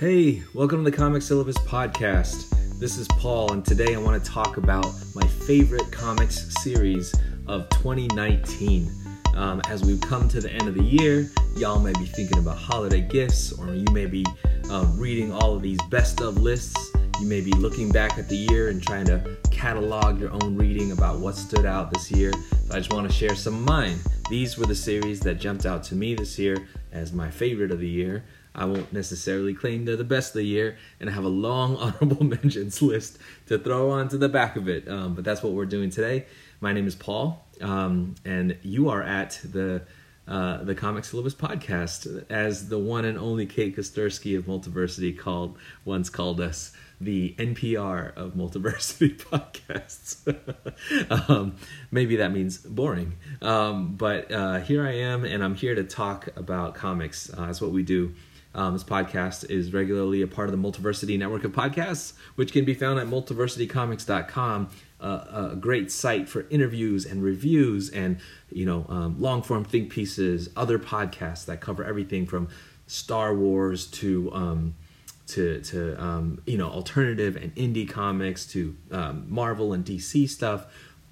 Hey, welcome to the Comic Syllabus Podcast. This is Paul, and today I want to talk about my favorite comics series of 2019. Um, as we come to the end of the year, y'all may be thinking about holiday gifts, or you may be uh, reading all of these best of lists. You may be looking back at the year and trying to catalog your own reading about what stood out this year. I just want to share some of mine. These were the series that jumped out to me this year as my favorite of the year. I won't necessarily claim they're the best of the year, and I have a long honorable mentions list to throw onto the back of it. Um, but that's what we're doing today. My name is Paul, um, and you are at the uh, the Comic Syllabus podcast, as the one and only Kate Kosturski of Multiversity called once called us the NPR of Multiversity podcasts. um, maybe that means boring, um, but uh, here I am, and I'm here to talk about comics. Uh, that's what we do. Um, this podcast is regularly a part of the Multiversity network of podcasts, which can be found at multiversitycomics.com. Uh, a great site for interviews and reviews and you know um, long form think pieces, other podcasts that cover everything from Star Wars to um, to to um, you know alternative and indie comics to um, Marvel and DC stuff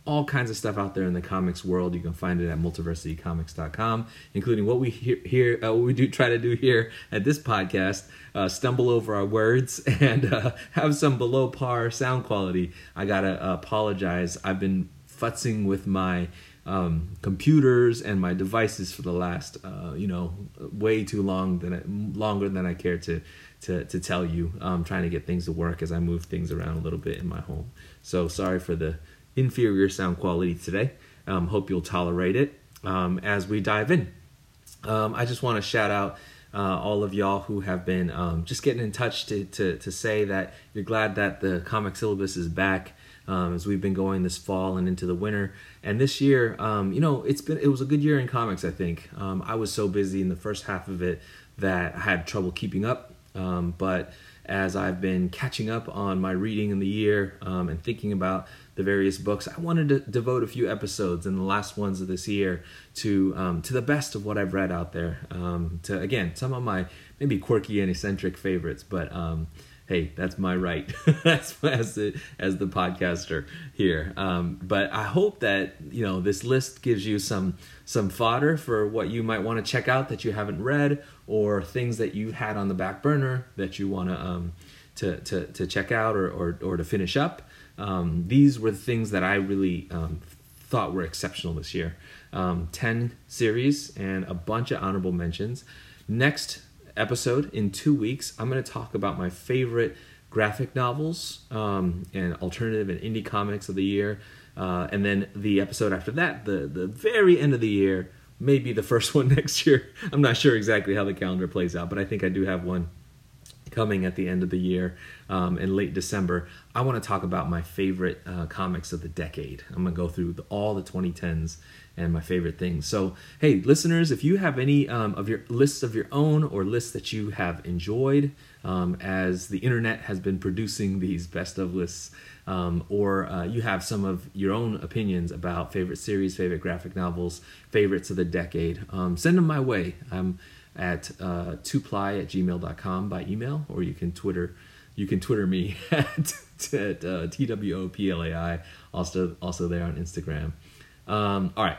all kinds of stuff out there in the comics world. You can find it at multiversitycomics.com, including what we hear, here, uh, what we do try to do here at this podcast, uh, stumble over our words and uh, have some below par sound quality. I gotta apologize. I've been futzing with my um, computers and my devices for the last, uh, you know, way too long than I, longer than I care to to to tell you. I'm trying to get things to work as I move things around a little bit in my home. So sorry for the inferior sound quality today. Um, hope you'll tolerate it um, as we dive in. Um, I just want to shout out uh, all of y'all who have been um, just getting in touch to, to, to say that you're glad that the comic syllabus is back. Um, as we've been going this fall and into the winter. And this year, um, you know, it's been it was a good year in comics. I think um, I was so busy in the first half of it that I had trouble keeping up. Um, but as I've been catching up on my reading in the year um, and thinking about the various books. I wanted to devote a few episodes in the last ones of this year to um, to the best of what I've read out there. Um, to again, some of my maybe quirky and eccentric favorites, but um, hey, that's my right as as the as the podcaster here. Um, but I hope that you know this list gives you some some fodder for what you might want to check out that you haven't read, or things that you had on the back burner that you want um, to to to check out or or, or to finish up um, these were the things that I really um, thought were exceptional this year. Um, 10 series and a bunch of honorable mentions. Next episode in two weeks, I'm going to talk about my favorite graphic novels um, and alternative and indie comics of the year. Uh, and then the episode after that, the, the very end of the year, maybe the first one next year. I'm not sure exactly how the calendar plays out, but I think I do have one coming at the end of the year um, in late December, I want to talk about my favorite uh, comics of the decade. I'm going to go through the, all the 2010s and my favorite things. So, hey, listeners, if you have any um, of your lists of your own or lists that you have enjoyed um, as the internet has been producing these best of lists, um, or uh, you have some of your own opinions about favorite series, favorite graphic novels, favorites of the decade, um, send them my way. I'm at uh, twoply at gmail.com by email, or you can Twitter you can Twitter me at, at uh, T-W-O-P-L-A-I, also, also there on Instagram. Um, all right,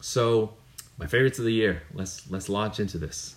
so my favorites of the year. Let's let's launch into this.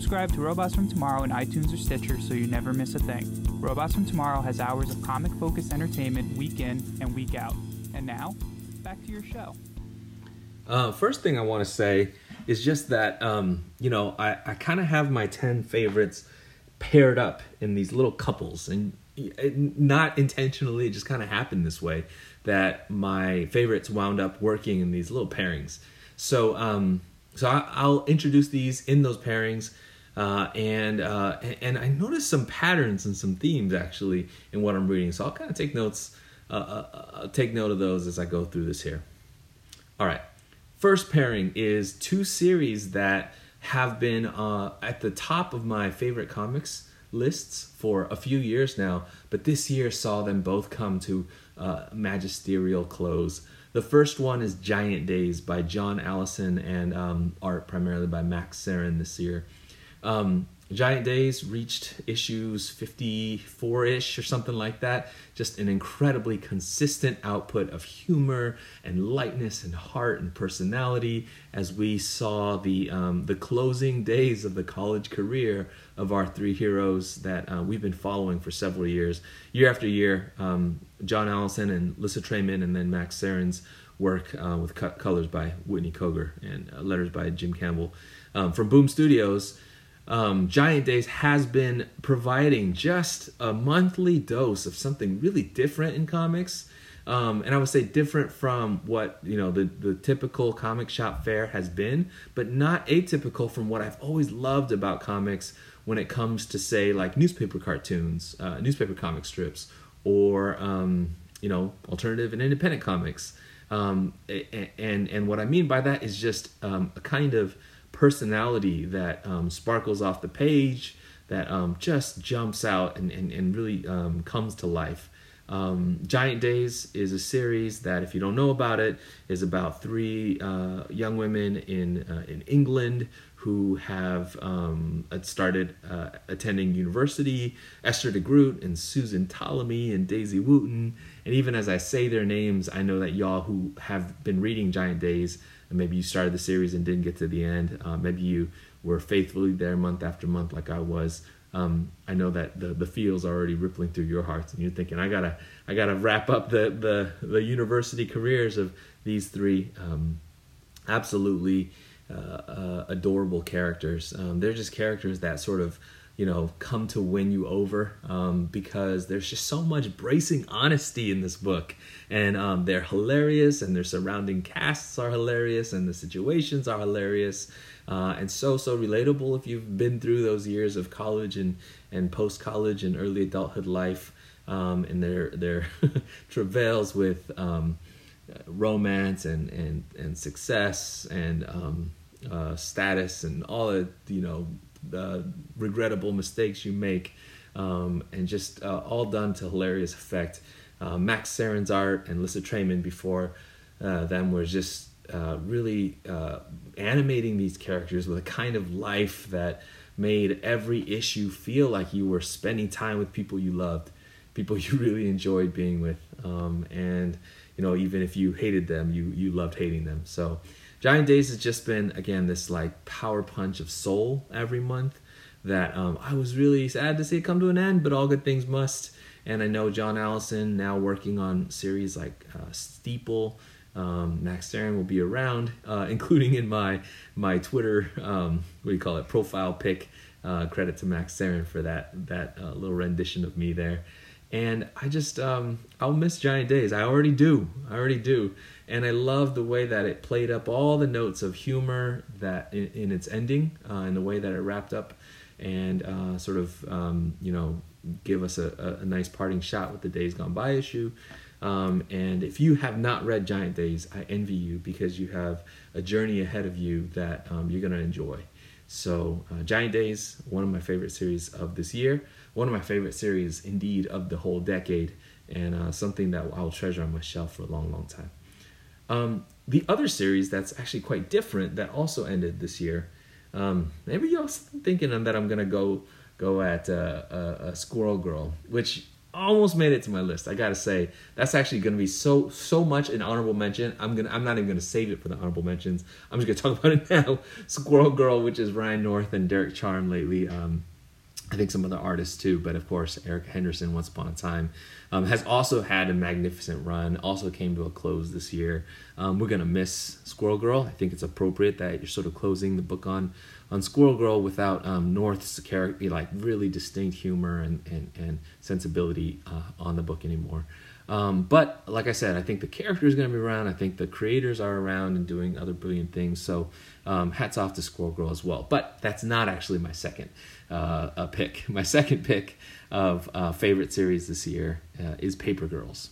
subscribe to Robots from Tomorrow in iTunes or Stitcher so you never miss a thing. Robots from Tomorrow has hours of comic focused entertainment week in and week out. And now, back to your show. Uh, first thing I want to say is just that, um, you know, I, I kind of have my 10 favorites paired up in these little couples. And not intentionally, it just kind of happened this way that my favorites wound up working in these little pairings. So, um, so I, will introduce these in those pairings, uh, and uh, and I noticed some patterns and some themes actually in what I'm reading. So I'll kind of take notes, uh, uh, take note of those as I go through this here. All right, first pairing is two series that have been uh, at the top of my favorite comics lists for a few years now, but this year saw them both come to uh, magisterial close. The first one is Giant Days by John Allison and um, art primarily by Max Sarin this year. Um, Giant Days reached issues 54 ish or something like that. Just an incredibly consistent output of humor and lightness and heart and personality as we saw the, um, the closing days of the college career of our three heroes that uh, we've been following for several years. Year after year, um, John Allison and Lissa Treiman, and then Max Sarin's work uh, with colors by Whitney Cogar and uh, letters by Jim Campbell um, from Boom Studios um, Giant Days has been providing just a monthly dose of something really different in comics. Um, and I would say different from what you know the the typical comic shop fair has been, but not atypical from what I've always loved about comics when it comes to say like newspaper cartoons, uh, newspaper comic strips, or um, you know alternative and independent comics. Um, and and what I mean by that is just um, a kind of personality that um, sparkles off the page, that um, just jumps out and, and, and really um, comes to life. Um, Giant Days is a series that, if you don't know about it, is about three uh, young women in uh, in England who have um, started uh, attending university. Esther de Groot and Susan Ptolemy and Daisy Wooton. And even as I say their names, I know that y'all who have been reading Giant Days and maybe you started the series and didn't get to the end. Uh, maybe you were faithfully there month after month, like I was. Um, I know that the the feels are already rippling through your hearts, and you're thinking, I gotta I gotta wrap up the the the university careers of these three um, absolutely uh, uh, adorable characters. Um, they're just characters that sort of you know come to win you over um, because there's just so much bracing honesty in this book. And um, they're hilarious and their surrounding casts are hilarious and the situations are hilarious. Uh, and so so relatable if you've been through those years of college and and post college and early adulthood life um, and their their travails with um, romance and and and success and um, uh, status and all the you know the regrettable mistakes you make, um, and just uh, all done to hilarious effect. Uh, Max Sarin's art and Lisa Treiman before uh, them were just uh, really uh, animating these characters with a kind of life that made every issue feel like you were spending time with people you loved, people you really enjoyed being with, um, and you know even if you hated them, you you loved hating them. So Giant Days has just been again this like power punch of soul every month that um, I was really sad to see it come to an end, but all good things must. And I know John Allison now working on series like uh, Steeple. Um, Max Sarin will be around, uh, including in my my Twitter um, what do you call it profile pic. Uh, credit to Max Sarin for that that uh, little rendition of me there. And I just um, I'll miss Giant Days. I already do. I already do and I love the way that it played up all the notes of humor that in, in its ending uh, and the way that it wrapped up and uh, sort of um, you know give us a, a, nice parting shot with the days gone by issue. Um, and if you have not read giant days i envy you because you have a journey ahead of you that um, you're going to enjoy. So uh, giant days one of my favorite series of this year one of my favorite series indeed of the whole decade and uh, something that i'll treasure on my shelf for a long long time um, the other series that's actually quite different that also ended this year. Um, maybe y'all thinking that I'm gonna go go at uh, uh, Squirrel Girl, which almost made it to my list. I gotta say that's actually gonna be so so much an honorable mention. I'm gonna I'm not even gonna save it for the honorable mentions. I'm just gonna talk about it now. Squirrel Girl, which is Ryan North and Derek Charm lately. Um, I think some other artists too, but of course Erica Henderson, Once Upon a Time, um, has also had a magnificent run. Also came to a close this year. Um, we're gonna miss Squirrel Girl. I think it's appropriate that you're sort of closing the book on on Squirrel Girl without um, North's character, like really distinct humor and and, and sensibility uh, on the book anymore. Um, but like I said, I think the character is going to be around. I think the creators are around and doing other brilliant things. So um, hats off to Squirrel Girl as well. But that's not actually my second uh, pick. My second pick of uh, favorite series this year uh, is Paper Girls.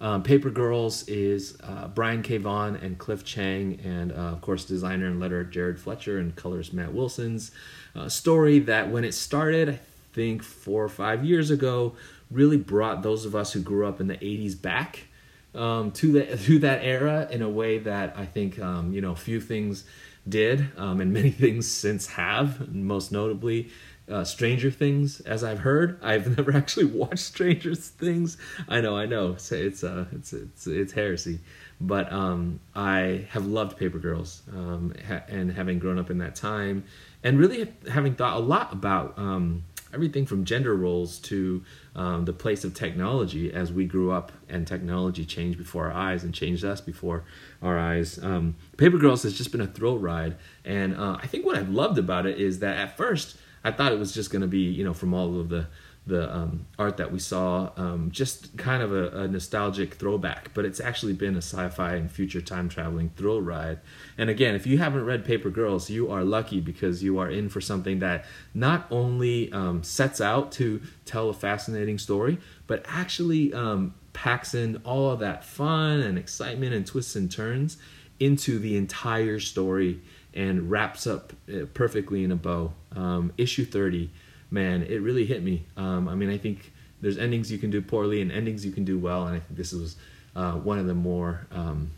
Um, Paper Girls is uh, Brian K. Vaughan and Cliff Chiang, and uh, of course, designer and letterer Jared Fletcher and colorist Matt Wilson's uh, story that when it started, I think four or five years ago, really brought those of us who grew up in the 80s back um, to, the, to that era in a way that I think, um, you know, few things did, um, and many things since have, most notably uh, Stranger Things, as I've heard. I've never actually watched Stranger Things. I know, I know, it's it's uh, it's it's, it's heresy, but um, I have loved Paper Girls, um, ha- and having grown up in that time, and really having thought a lot about um, everything from gender roles to um, the place of technology as we grew up and technology changed before our eyes and changed us before our eyes. Um, Paper Girls has just been a thrill ride, and uh, I think what I've loved about it is that at first I thought it was just going to be, you know, from all of the the um, art that we saw, um, just kind of a, a, nostalgic throwback. But it's actually been a sci-fi and future time traveling thrill ride. And again, if you haven't read Paper Girls, you are lucky because you are in for something that not only um, sets out to tell a fascinating story, but actually um, packs in all of that fun and excitement and twists and turns into the entire story and wraps up uh, perfectly in a bow. Um, issue 30, man, it really hit me. Um, I mean, I think there's endings you can do poorly and endings you can do well, and I think this was uh, one of the more um,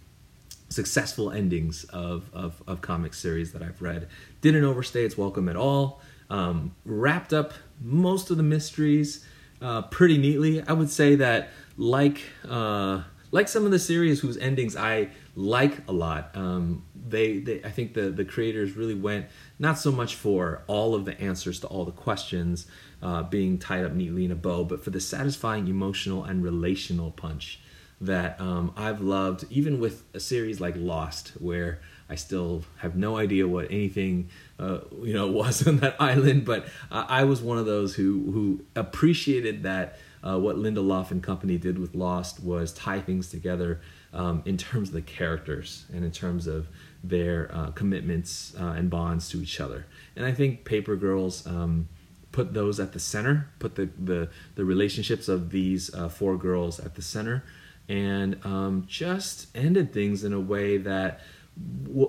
successful endings of, of, of comic series that I've read. Didn't overstay its welcome at all. Um, wrapped up most of the mysteries uh, pretty neatly. I would say that, like uh, like some of the series whose endings I like a lot. Um, they, they, I think the the creators really went not so much for all of the answers to all the questions uh, being tied up neatly in a bow, but for the satisfying emotional and relational punch that um, I've loved, even with a series like Lost, where I still have no idea what anything uh, you know was on that island, but I was one of those who who appreciated that. Uh, what Lindelof and company did with Lost was tie things together um, in terms of the characters and in terms of their uh, commitments uh, and bonds to each other. And I think Paper Girls um, put those at the center, put the, the, the relationships of these uh, four girls at the center, and um, just ended things in a way that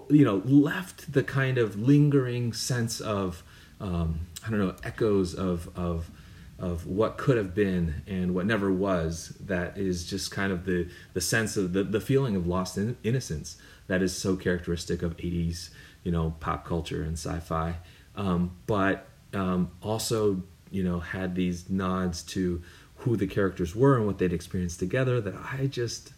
you know left the kind of lingering sense of um, I don't know echoes of of of what could have been and what never was that is just kind of the the sense of the, the feeling of lost in, innocence that is so characteristic of 80s you know pop culture and sci-fi um, but um, also you know had these nods to who the characters were and what they'd experienced together that i just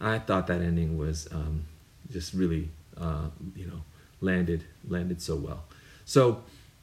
i thought that ending was um, just really uh, you know landed landed so well so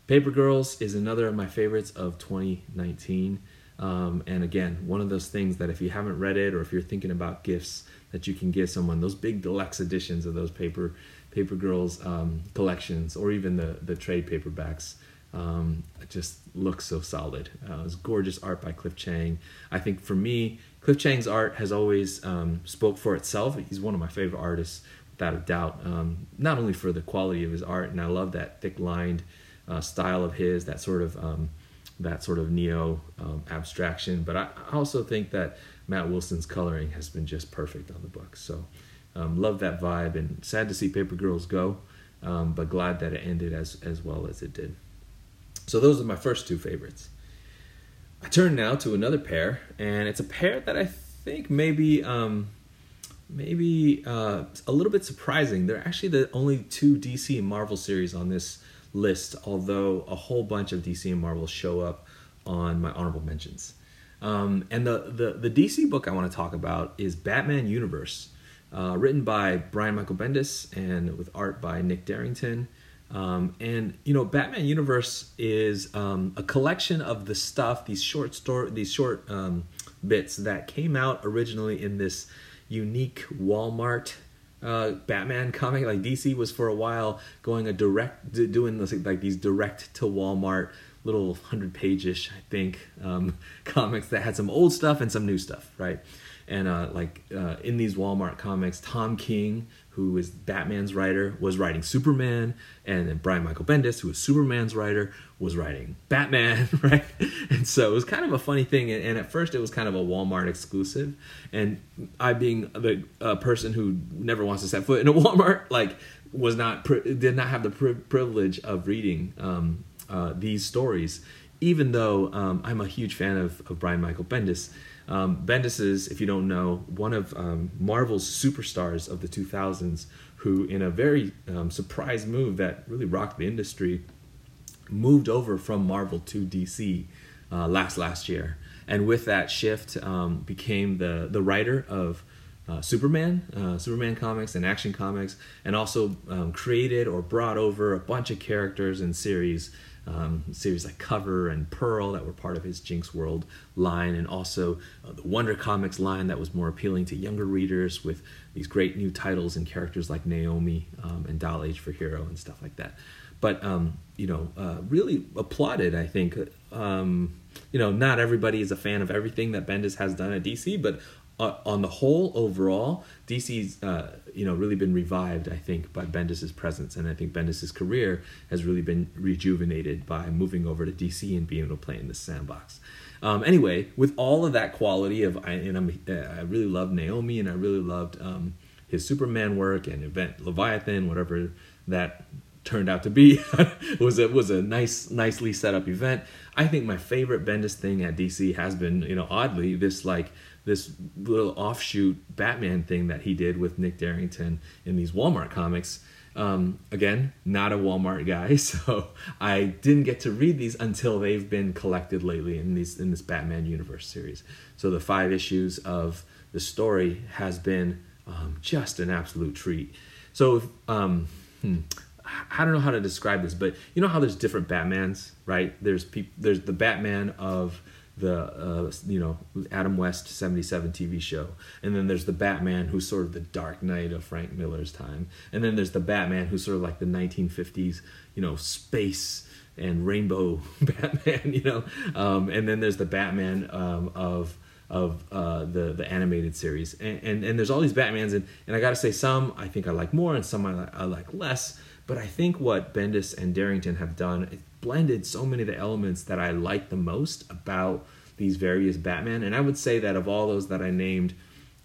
Paper Girls is another of my favorites of 2019. Um, and again, one of those things that if you haven't read it or if you're thinking about gifts that you can give someone, those big deluxe editions of those Paper Paper Girls um, collections or even the, the trade paperbacks um, just look so solid. Uh, it was gorgeous art by Cliff Chiang I think for me, Cliff Chiang's art has always um, spoke for itself. He's one of my favorite artists, without a doubt. Um, not only for the quality of his art, and I love that thick lined uh, style of his, that sort of um, that sort of neo um, abstraction. But I, I, also think that Matt Wilson's coloring has been just perfect on the book. So um, love that vibe, and sad to see Paper Girls go, um, but glad that it ended as as well as it did. So those are my first two favorites. I turn now to another pair, and it's a pair that I think maybe um, maybe uh, a little bit surprising. They're actually the only two DC and Marvel series on this list, although a whole bunch of DC and Marvel show up on my honorable mentions. Um, and the, the, the DC book I want to talk about is Batman Universe, uh, written by Brian Michael Bendis and with art by Nick Derington. Um, and you know, Batman Universe is um, a collection of the stuff, these short story, these short um, bits that came out originally in this unique Walmart uh, Batman comic. Like DC was for a while going a direct, doing this, like these direct to Walmart little hundred page ish, I think, um, comics that had some old stuff and some new stuff, right? and uh, like uh, in these Walmart comics, Tom King, who is Batman's writer, was writing Superman, and then Brian Michael Bendis, who was Superman's writer, was writing Batman, right? And so it was kind of a funny thing. And, at first, it was kind of a Walmart exclusive. And I, being the uh, person who never wants to set foot in a Walmart, like was not did not have the pri- privilege of reading um, uh, these stories, even though um, I'm a huge fan of, of Brian Michael Bendis. Um, Bendis is, if you don't know, one of um, Marvel's superstars of the 2000s, who, in a very um, surprise move that really rocked the industry, moved over from Marvel to DC uh, last last year, and with that shift, um, became the the writer of uh, Superman, uh, Superman comics and Action Comics, and also um, created or brought over a bunch of characters and series um, series like Cover and Pearl that were part of his Jinx World line, and also uh, the Wonder Comics line that was more appealing to younger readers with these great new titles and characters like Naomi um, and Dial H for Hero and stuff like that. But um, you know, uh, really applauded. I think um, you know not everybody is a fan of everything that Bendis has done at DC, but uh, on the whole, overall, DC's uh, you know really been revived. I think by Bendis's presence, and I think Bendis's career has really been rejuvenated by moving over to DC and being able to play in this sandbox. Um, anyway, with all of that quality of, I, and I'm, uh, I really loved Naomi, and I really loved um, his Superman work and Event Leviathan, whatever that turned out to be was a was a nice nicely set up event. I think my favorite Bendis thing at DC has been you know oddly this like this little offshoot Batman thing that he did with Nick Derington in these Walmart comics. Um, again, not a Walmart guy, so I didn't get to read these until they've been collected lately in these in this Batman universe series. So the five issues of the story has been um, just an absolute treat. So um, hmm, I don't know how to describe this, but you know how there's different Batmans, right? There's. There's the Batman of the uh, you know Adam West 77 TV show. And then there's the Batman who's sort of the dark knight of Frank Miller's time. And then there's the Batman who's sort of like the 1950s you know space and rainbow Batman you know? Um, and then there's the Batman um, of of uh, the the animated series. And, and and there's all these Batmans and and I gotta say some I think I like more and some I, I like less. But I think what Bendis and Derington have done blended so many of the elements that I like the most about these various Batman. And I would say that of all those that I named,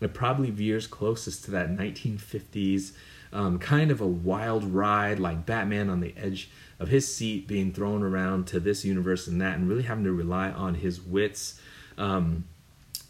it probably veers closest to that 1950s um, kind of a wild ride, like Batman on the edge of his seat being thrown around to this universe and that, and really having to rely on his wits. Um,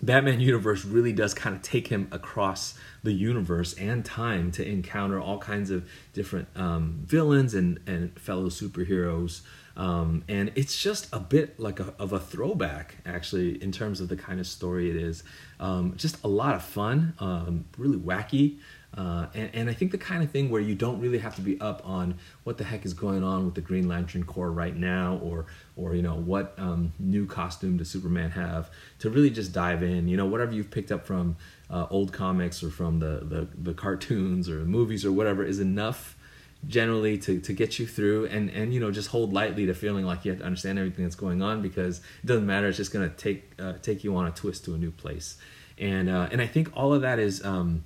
Batman universe really does kind of take him across the universe and time to encounter all kinds of different um, villains and, and fellow superheroes um, and it's just a bit like a, of a throwback, actually, in terms of the kind of story it is. Um, just a lot of fun, um, really wacky. Uh, and, and, I think the kind of thing where you don't really have to be up on what the heck is going on with the Green Lantern Corps right now, or or you know what um, new costume does Superman have to really just dive in. You know whatever you've picked up from uh, old comics or from the, the the cartoons or the movies or whatever is enough generally to, to get you through and, and you know just hold lightly to feeling like you have to understand everything that's going on because it doesn't matter it's just going to take uh, take you on a twist to a new place and uh, and I think all of that is um,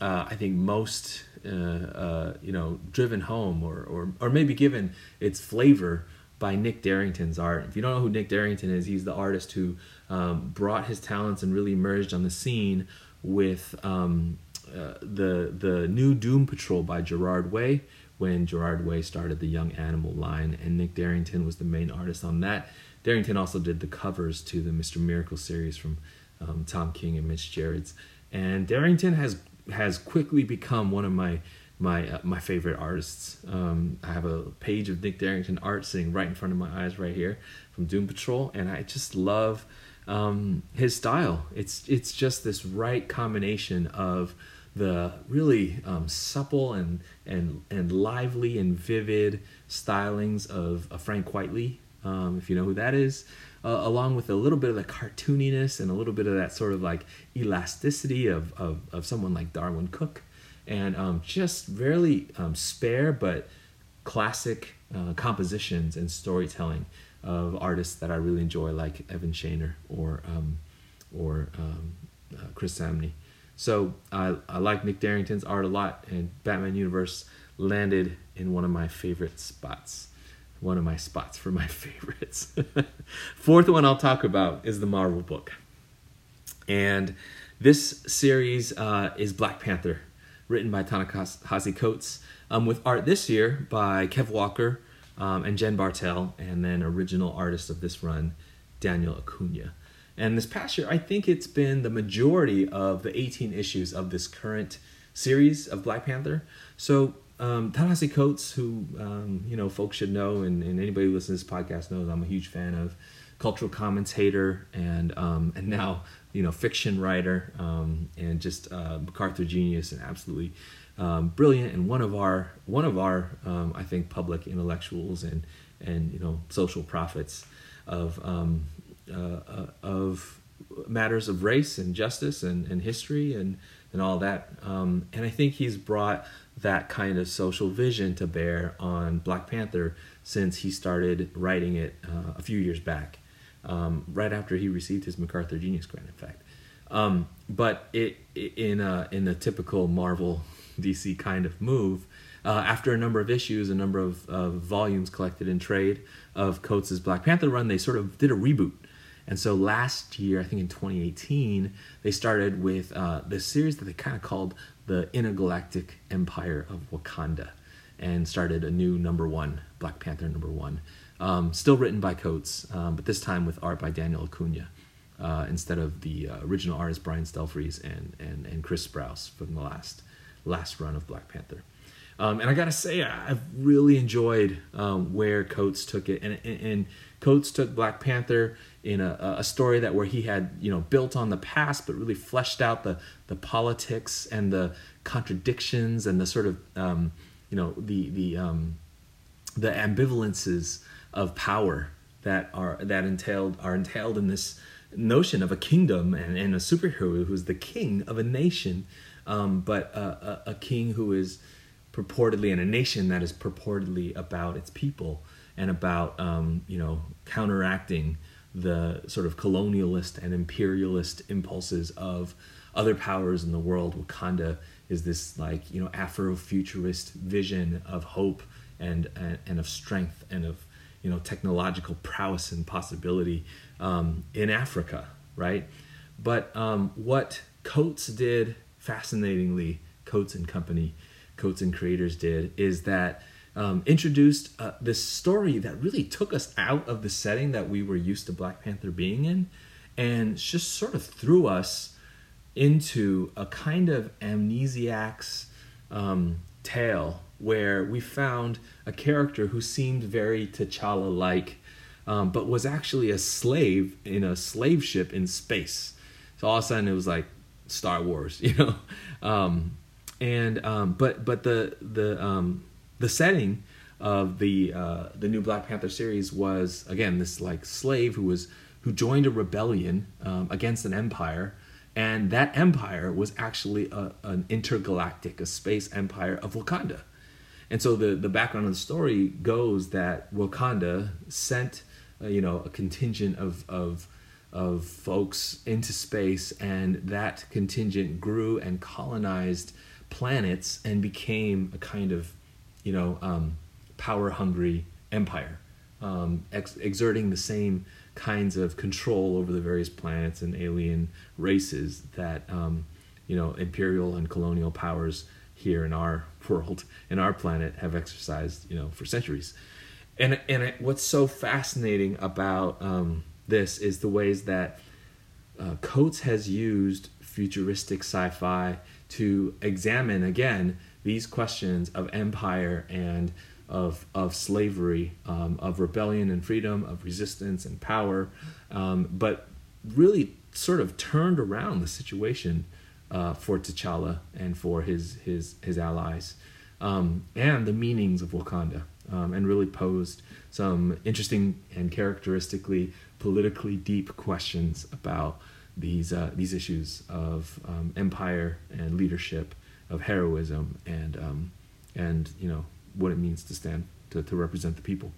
uh, I think most uh, uh, you know driven home or, or or maybe given its flavor by Nick Derington's art if you don't know who Nick Derington is he's the artist who um, brought his talents and really emerged on the scene with um, uh, the the new Doom Patrol by Gerard Way, when Gerard Way started the Young Animal line, and Nick Derington was the main artist on that. Derington also did the covers to the Mr. Miracle series from um, Tom King and Mitch Gerads, and Derington has has quickly become one of my my uh, my favorite artists. Um, I have a page of Nick Derington art sitting right in front of my eyes right here from Doom Patrol, and I just love um, his style. It's it's just this right combination of the really um, supple and, and, and lively and vivid stylings of, of Frank Quitely, um, if you know who that is, uh, along with a little bit of the cartooniness and a little bit of that sort of like elasticity of, of, of someone like Darwyn Cooke. and um, just really um, spare but classic uh, compositions and storytelling of artists that I really enjoy, like Evan Shaner or um, or um, uh, Chris Samnee. So I, I like Nick Derington's art a lot, and Batman Universe landed in one of my favorite spots. One of my spots for my favorites. Fourth one I'll talk about is the Marvel book. And this series uh, is Black Panther, written by Ta-Nehisi Coates, um, with art this year by Kev Walker um, and Jen Bartel, and then original artist of this run, Daniel Acuna. And this past year, I think it's been the majority of the 18 issues of this current series of Black Panther. So um, Ta-Nehisi Coates, who um, you know folks should know, and, and, anybody who listens to this podcast knows, I'm a huge fan of cultural commentator and um, and now you know fiction writer um, and just uh, MacArthur genius and absolutely um, brilliant and one of our one of our um, I think public intellectuals and and you know social prophets of uh, uh, of matters of race and justice and, and history and and all that. And I think he's brought that kind of social vision to bear on Black Panther since he started writing it uh, a few years back, um, right after he received his MacArthur Genius Grant, in fact. Um, but it, in a, in a typical Marvel DC kind of move, uh, after a number of issues, a number of uh, volumes collected in trade of Coates' Black Panther run, they sort of did a reboot. And so last year, I think in 2018, they started with uh, this series that they kind of called the intergalactic empire of Wakanda and started a new number one, Black Panther number one. Um, still written by Coates, um, but this time with art by Daniel Acuna uh, instead of the uh, original artist Brian Stelfreeze and, and, and Chris Sprouse from the last, last run of Black Panther. Um, and I gotta say, I've really enjoyed um, where Coates took it, and, and, and Coates took Black Panther in a, a story that where he had you know built on the past but really fleshed out the the politics and the contradictions and the sort of um, you know the the um, the ambivalences of power that are that entailed are entailed in this notion of a kingdom and, and a superhero who's the king of a nation um, but a, a, a king who is purportedly in a nation that is purportedly about its people and about um, you know counteracting the sort of colonialist and imperialist impulses of other powers in the world. Wakanda is this like you know Afrofuturist vision of hope and, and and, of strength and of you know technological prowess and possibility um, in Africa, right? But um, what Coates did fascinatingly, Coates and Company, Coates and Creators did, is that um, introduced uh, this story that really took us out of the setting that we were used to Black Panther being in and just sort of threw us into a kind of amnesiac's um, tale where we found a character who seemed very T'Challa like, um, but was actually a slave in a slave ship in space. So all of a sudden it was like Star Wars, you know. Um, and um, but but the the um, the setting of the uh, the new Black Panther series was again this like slave who was who joined a rebellion um, against an empire, and that empire was actually a, an intergalactic, a space empire of Wakanda. And so the the background of the story goes that Wakanda sent uh, you know a contingent of of of folks into space, and that contingent grew and colonized planets and became a kind of you know, um, power hungry empire, um, ex- exerting the same kinds of control over the various planets and alien races that um, you know imperial and colonial powers here in our world in our planet have exercised you know for centuries. And and it, what's so fascinating about um, this is the ways that uh, Coates has used futuristic sci-fi to examine again these questions of empire and of of slavery, um, of rebellion and freedom, of resistance and power, um, but really sort of turned around the situation uh, for T'Challa and for his his his allies, um, and the meanings of Wakanda, um, and really posed some interesting and characteristically politically deep questions about these uh, these issues of um, empire and leadership of heroism and um, and you know what it means to stand to, to represent the people.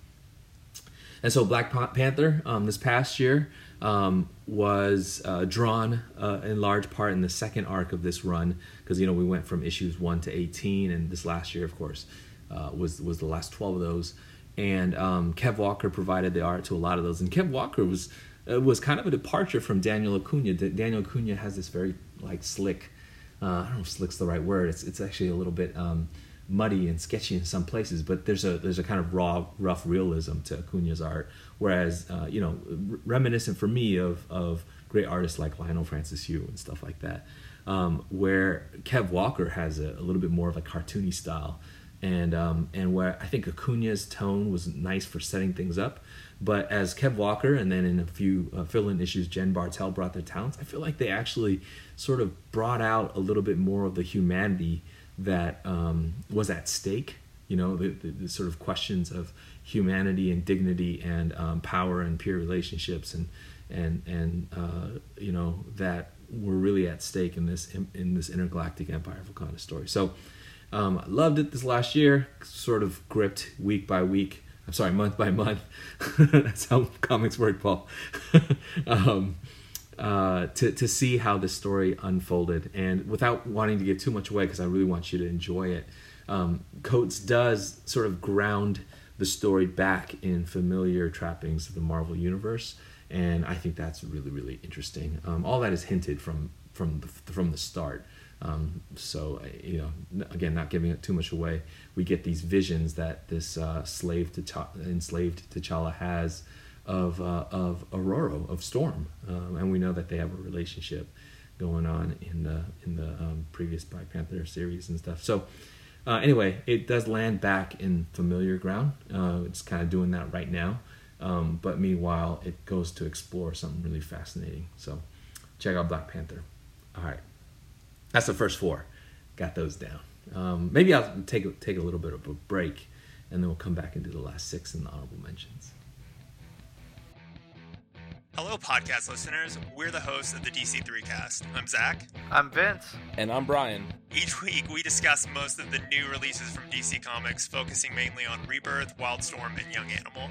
And so Black Panther um, this past year um, was uh, drawn uh, in large part in the second arc of this run because you know we went from issues one to eighteen, and this last year, of course, uh, was was the last twelve of those. And um, Kev Walker provided the art to a lot of those, and Kev Walker was uh, was kind of a departure from Daniel Acuna. Daniel Acuna has this very like slick. Uh, I don't know if slick's the right word. It's it's actually a little bit. Um, muddy and sketchy in some places, but there's a there's a kind of raw, rough realism to Acuna's art. Whereas, uh, you know, reminiscent for me of of great artists like Leinil Francis Yu and stuff like that. Um, where Kev Walker has a, a, little bit more of a cartoony style, and um, and where I think Acuna's tone was nice for setting things up, but as Kev Walker and then in a few uh, fill-in issues, Jen Bartel brought their talents. I feel like they actually sort of brought out a little bit more of the humanity that um, was at stake. You know, the, the, the, sort of questions of humanity and dignity and um, power and peer relationships and and and uh, you know that were really at stake in this in, in this intergalactic empire of Wakanda story. So um, loved it this last year. Sort of gripped week by week. I'm sorry, month by month. That's how comics work, Paul. um, uh, to to see how the story unfolded, and without wanting to give too much away, because I really want you to enjoy it. Um, Coates does sort of ground the story back in familiar trappings of the Marvel universe, and I think that's really really interesting. Um, all that is hinted from from the, from the start. Um, so you know, again, not giving it too much away, we get these visions that this uh, slave to enslaved T'Challa has of uh, of Ororo of Storm, um, and we know that they have a relationship going on in the in the um, previous Black Panther series and stuff. So uh, anyway, it does land back in familiar ground. Uh, it's kind of doing that right now, um, but meanwhile, it goes to explore something really fascinating. So check out Black Panther. All right, that's the first four. Got those down. Um, maybe I'll take take a little bit of a break, and then we'll come back into the last six in the honorable mentions. Hello, podcast listeners. We're the hosts of the DC3 cast. I'm Zach. I'm Vince. And I'm Brian. Each week, we discuss most of the new releases from DC Comics, focusing mainly on Rebirth, Wildstorm, and Young Animal.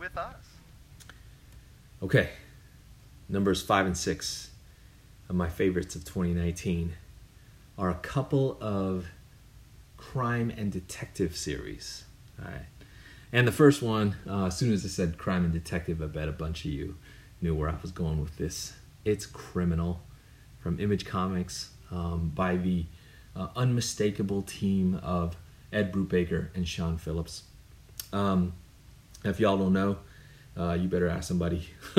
with us. Okay, numbers five and six of my favorites of 2019 are a couple of crime and detective series. All right. And the first one, uh, as soon as I said crime and detective, I bet a bunch of you knew where I was going with this. It's Criminal from Image Comics um, by the uh, unmistakable team of Ed Brubaker and Sean Phillips. Um, if y'all don't know, uh, you better ask somebody.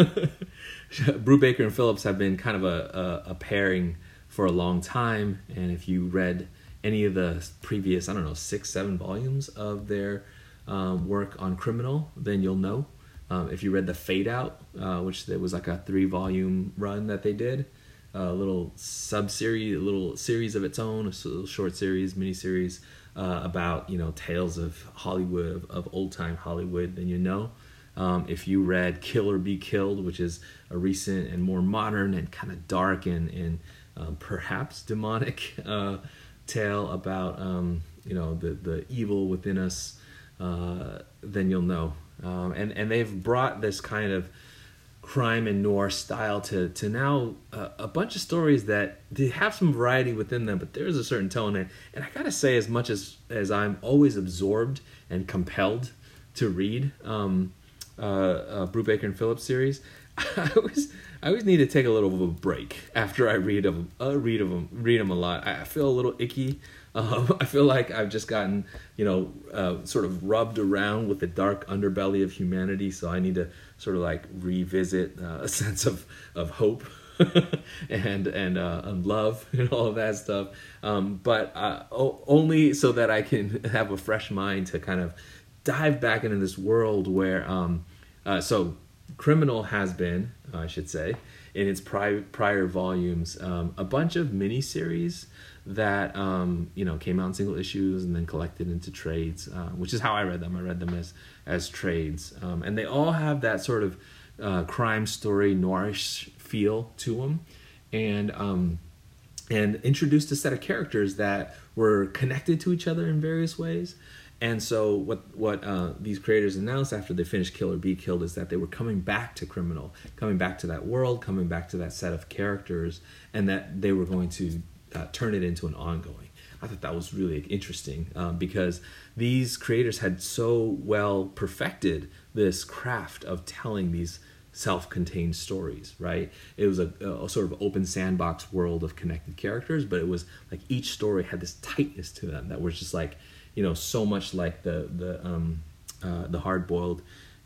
Brubaker and Phillips have been kind of a, a, a, pairing for a long time, and if you read any of the previous, I don't know, six, seven volumes of their um, work on criminal, then you'll know. Um, if you read the Fade Out, uh, which there was like a three volume run that they did, a little sub series, a little series of its own, a short series, mini series uh, about you know tales of Hollywood of, of old time Hollywood, then you know. Um, if you read Kill or Be Killed, which is a recent and more modern and kind of dark and, and um, perhaps demonic uh, tale about um, you know the the evil within us, uh, then you'll know. Um, and and they've brought this kind of crime and noir style to to now uh, a bunch of stories that they have some variety within them, but there's a certain tone. And, and I gotta say, as much as as I'm always absorbed and compelled to read um, uh, uh, Brubaker and Phillips series, I always I always need to take a little of a break after I read them. Uh, read them, read them a lot. I, I feel a little icky. Um, I feel like I've just gotten, you know, uh, sort of rubbed around with the dark underbelly of humanity. So I need to sort of like revisit uh, a sense of of hope and and uh, and love and all of that stuff. Um, but uh, o- only so that I can have a fresh mind to kind of dive back into this world where um, uh, so Criminal has been, I should say, in its prior prior volumes, um, a bunch of miniseries that um, you know came out in single issues and then collected into trades, uh, which is how I read them. I read them as as trades, um, and they all have that sort of uh, crime story noirish feel to them, and um, and introduced a set of characters that were connected to each other in various ways. And so what what uh, these creators announced after they finished Kill or Be Killed is that they were coming back to Criminal, coming back to that world, coming back to that set of characters, and that they were going to uh, turn it into an ongoing. I thought that was really interesting um, because these creators had so well perfected this craft of telling these self-contained stories right it was a, a, sort of open sandbox world of connected characters but it was like each story had this tightness to them that was just like you know so much like the the um, uh, the hard-boiled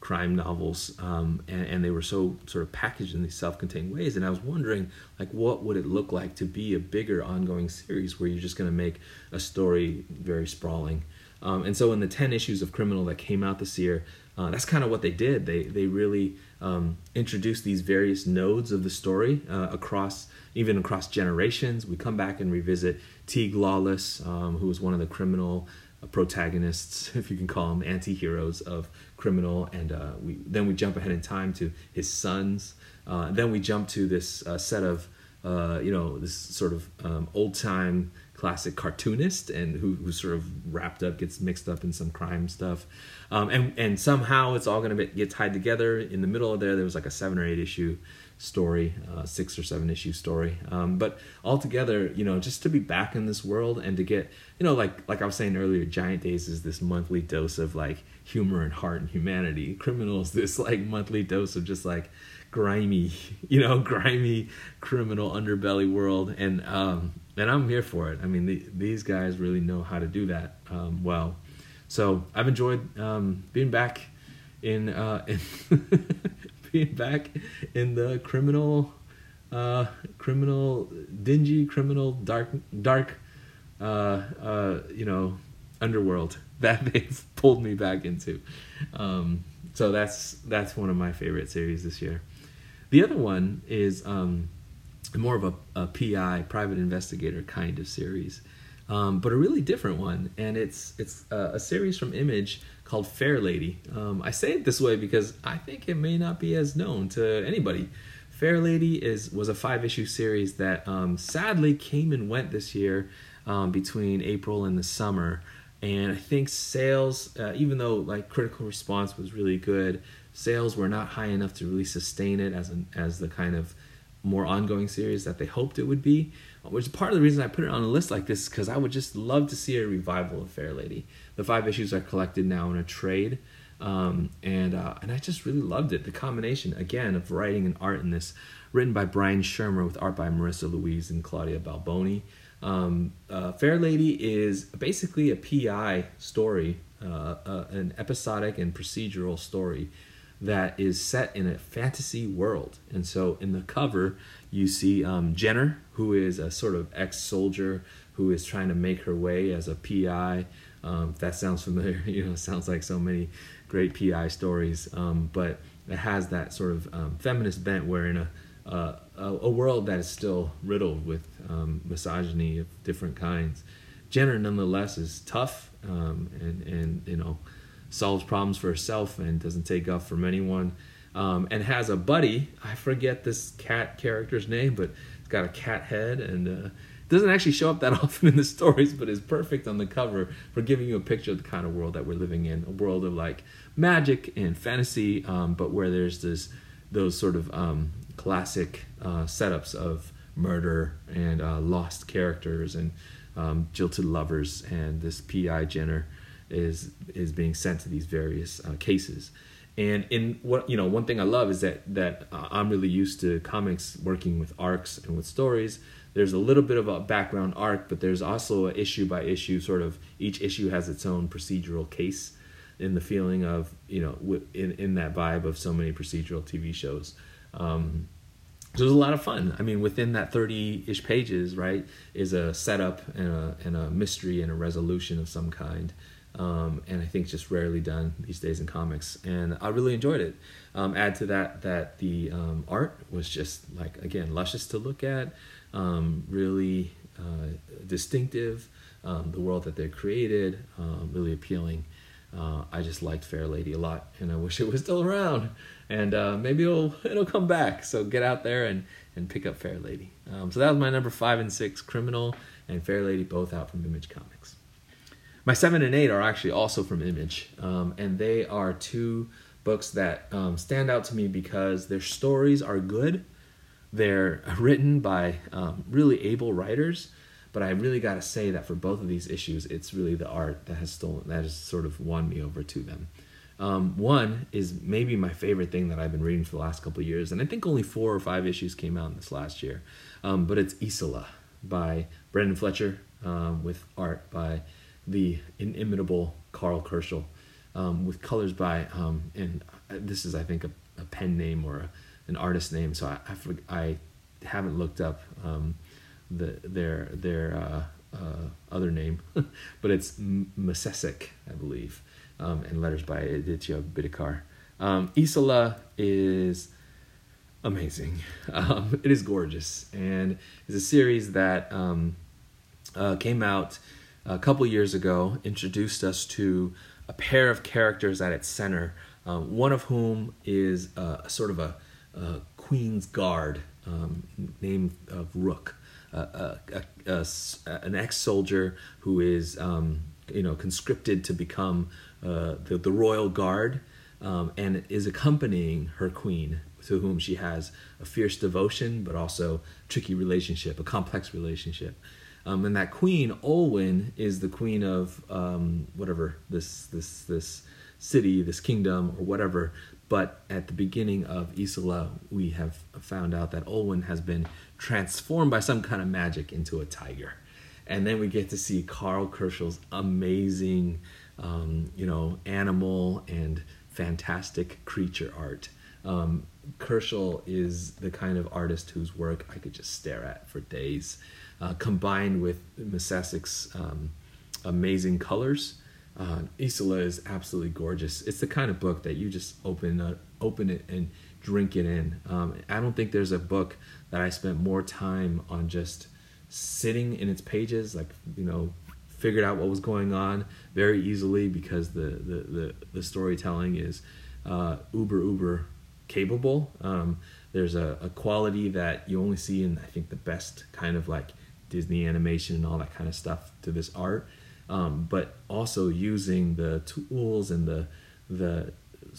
crime novels um, and, and, they were so sort of packaged in these self-contained ways. And i was wondering like what would it look like to be a bigger ongoing series where you're just going to make a story very sprawling? Um, and so in the 10 issues of criminal that came out this year uh, that's kind of what they did. They they really um, introduced these various nodes of the story uh, across even across generations. We come back and revisit Teeg Lawless um, who was one of the criminal protagonists, if you can call them anti-heroes of criminal and uh, we then we jump ahead in time to his sons. Uh, then we jump to this uh, set of uh, you know this sort of um, old time classic cartoonist and who, who sort of wrapped up gets mixed up in some crime stuff. Um, and and somehow it's all going to get tied together. In the middle of there there was like a seven or eight issue story, uh, six or seven issue story. Um, but altogether, you know, just to be back in this world and to get, you know, like like I was saying earlier, Giant Days is this monthly dose of like humor and heart and humanity. Criminals, this like monthly dose of just like grimy, you know, grimy criminal underbelly world, and um, and I'm here for it. I mean, the, these guys really know how to do that um, well. So I've enjoyed um, being back in, uh, in being back in the criminal, uh, criminal, dingy, criminal, dark, dark, uh, uh, you know, underworld that they've pulled me back into. Um, so that's that's one of my favorite series this year. The other one is um, more of a, a, PI, private investigator kind of series, um, but a really different one, and it's it's a, a series from Image called Fairlady. Um, I say it this way because I think it may not be as known to anybody. Fairlady is was a five issue series that um, sadly came and went this year um, between April and the summer, and I think sales, uh, even though like critical response was really good, sales were not high enough to really sustain it as an as the kind of more ongoing series that they hoped it would be. Which is part of the reason I put it on a list like this because I would just love to see a revival of Fairlady. The five issues are collected now in a trade, um, and uh, and I just really loved it. The combination again of writing and art in this, written by Brian Schirmer with art by Marissa Louise and Claudia Balboni. Um, uh, Fairlady is basically a PI story, uh, uh, an episodic and procedural story that is set in a fantasy world. And so in the cover, you see um, Jenner, who is a sort of ex soldier who is trying to make her way as a PI um, if that sounds familiar, you know, sounds like so many great PI stories. Um, but it has that sort of um, feminist bent where in a, uh, a, world that is still riddled with um, misogyny of different kinds, Jenner nonetheless is tough um, and, and, you know, solves problems for herself and doesn't take up from anyone. Um, and has a buddy. I forget this cat character's name, but it's got a cat head and uh, doesn't actually show up that often in the stories, but is perfect on the cover for giving you a picture of the kind of world that we're living in. A world of like magic and fantasy, um, but where there's this those sort of um, classic uh, setups of murder and uh, lost characters and um, jilted lovers, and this PI Jenner is is being sent to these various uh, cases. And in what you know, one thing I love is that that uh, I'm really used to comics working with arcs and with stories there's a little bit of a background arc, but there's also a issue by issue sort of each issue has its own procedural case in the feeling of you know in in that vibe of so many procedural TV shows. Um, it was a lot of fun. I mean, within that 30-ish pages, right, is a setup and a, and a mystery and a resolution of some kind. um, and I think just rarely done these days in comics. And I really enjoyed it. Um, add to that that the um, art was just like again luscious to look at, um, really uh, distinctive. Um, the world that they created, um, really appealing. Uh, I just liked Fairlady a lot, and I wish it was still around. And uh, maybe it'll it'll come back. So get out there and and pick up Fairlady. Um, so that was my number five and six, Criminal and Fairlady, both out from Image Comics. My seven and eight are actually also from Image, um, and they are two books that um, stand out to me because their stories are good. They're written by um, really able writers, but I really got to say that for both of these issues, it's really the art that has stolen, that has sort of won me over to them. Um, one is maybe my favorite thing that I've been reading for the last couple years, and I think only four or five issues came out in this last year. Um, but it's Isola by Brendan Fletcher um, with art by the inimitable Karl Kerschl, um, with colors by um, and this is I think a, a pen name or a, an artist name, so I I, I haven't looked up um, the their their uh, uh, other name, but it's Msassyk, I believe um, and letters by Aditya Bidikar. Um, Isola is amazing. Um, it is gorgeous, and it's a series that um, uh, came out a couple years ago, introduced us to a pair of characters at its center, um, one of whom is uh, sort of a, a queen's guard um, named of Rook, uh, a, an ex-soldier who is um, you know conscripted to become uh, the, the royal guard um, and is accompanying her queen to whom she has a fierce devotion but also tricky relationship a complex relationship. Um, and that queen Olwyn is the queen of um, whatever this this this city this kingdom or whatever. But at the beginning of isola we have found out that Olwyn has been transformed by some kind of magic into a tiger. And then we get to see karl kerschl's amazing um, you know, animal and fantastic creature art. Um, is the kind of artist whose work I could just stare at for days, uh, combined with Msassyk's um, amazing colors. Uh, Isola is absolutely gorgeous. It's the kind of book that you just open uh, open it and drink it in. Um, I don't think there's a book that I spent more time on just sitting in its pages, like you know, figured out what was going on very easily because the the the, the storytelling is uh, uber uber capable. Um, there's a, a quality that you only see in I think the best kind of like Disney animation and all that kind of stuff to this art, um, but also using the tools and the the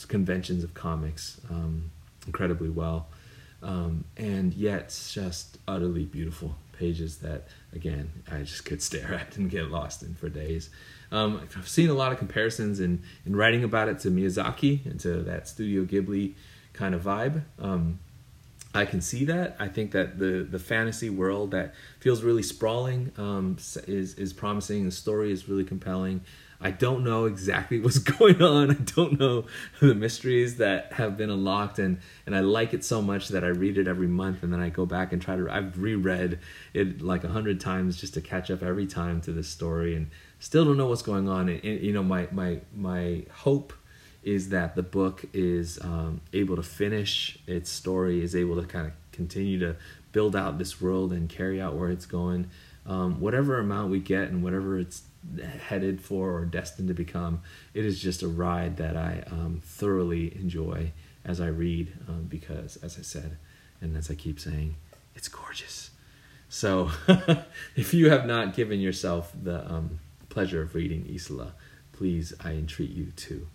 conventions of comics um, incredibly well, um, and yet just utterly beautiful pages that again I just could stare at and get lost in for days. Um, I've seen a lot of comparisons in in writing about it to Miyazaki and to that Studio Ghibli kind of vibe. Um, I can see that. I think that the the fantasy world that feels really sprawling um, is is promising. The story is really compelling. I don't know exactly what's going on. I don't know the mysteries that have been unlocked, and and I like it so much that I read it every month, and then I go back and try to. I've reread it like a hundred times just to catch up every time to this story, and still don't know what's going on. And, and you know, my my my hope is that the book is um, able to finish its story, is able to kind of continue to build out this world and carry out where it's going. Um, whatever amount we get and whatever it's headed for or destined to become. It is just a ride that I um, thoroughly enjoy as I read um, because, as I said, and as I keep saying, it's gorgeous. So, if you have not given yourself the um, pleasure of reading Isola, please, I entreat you to.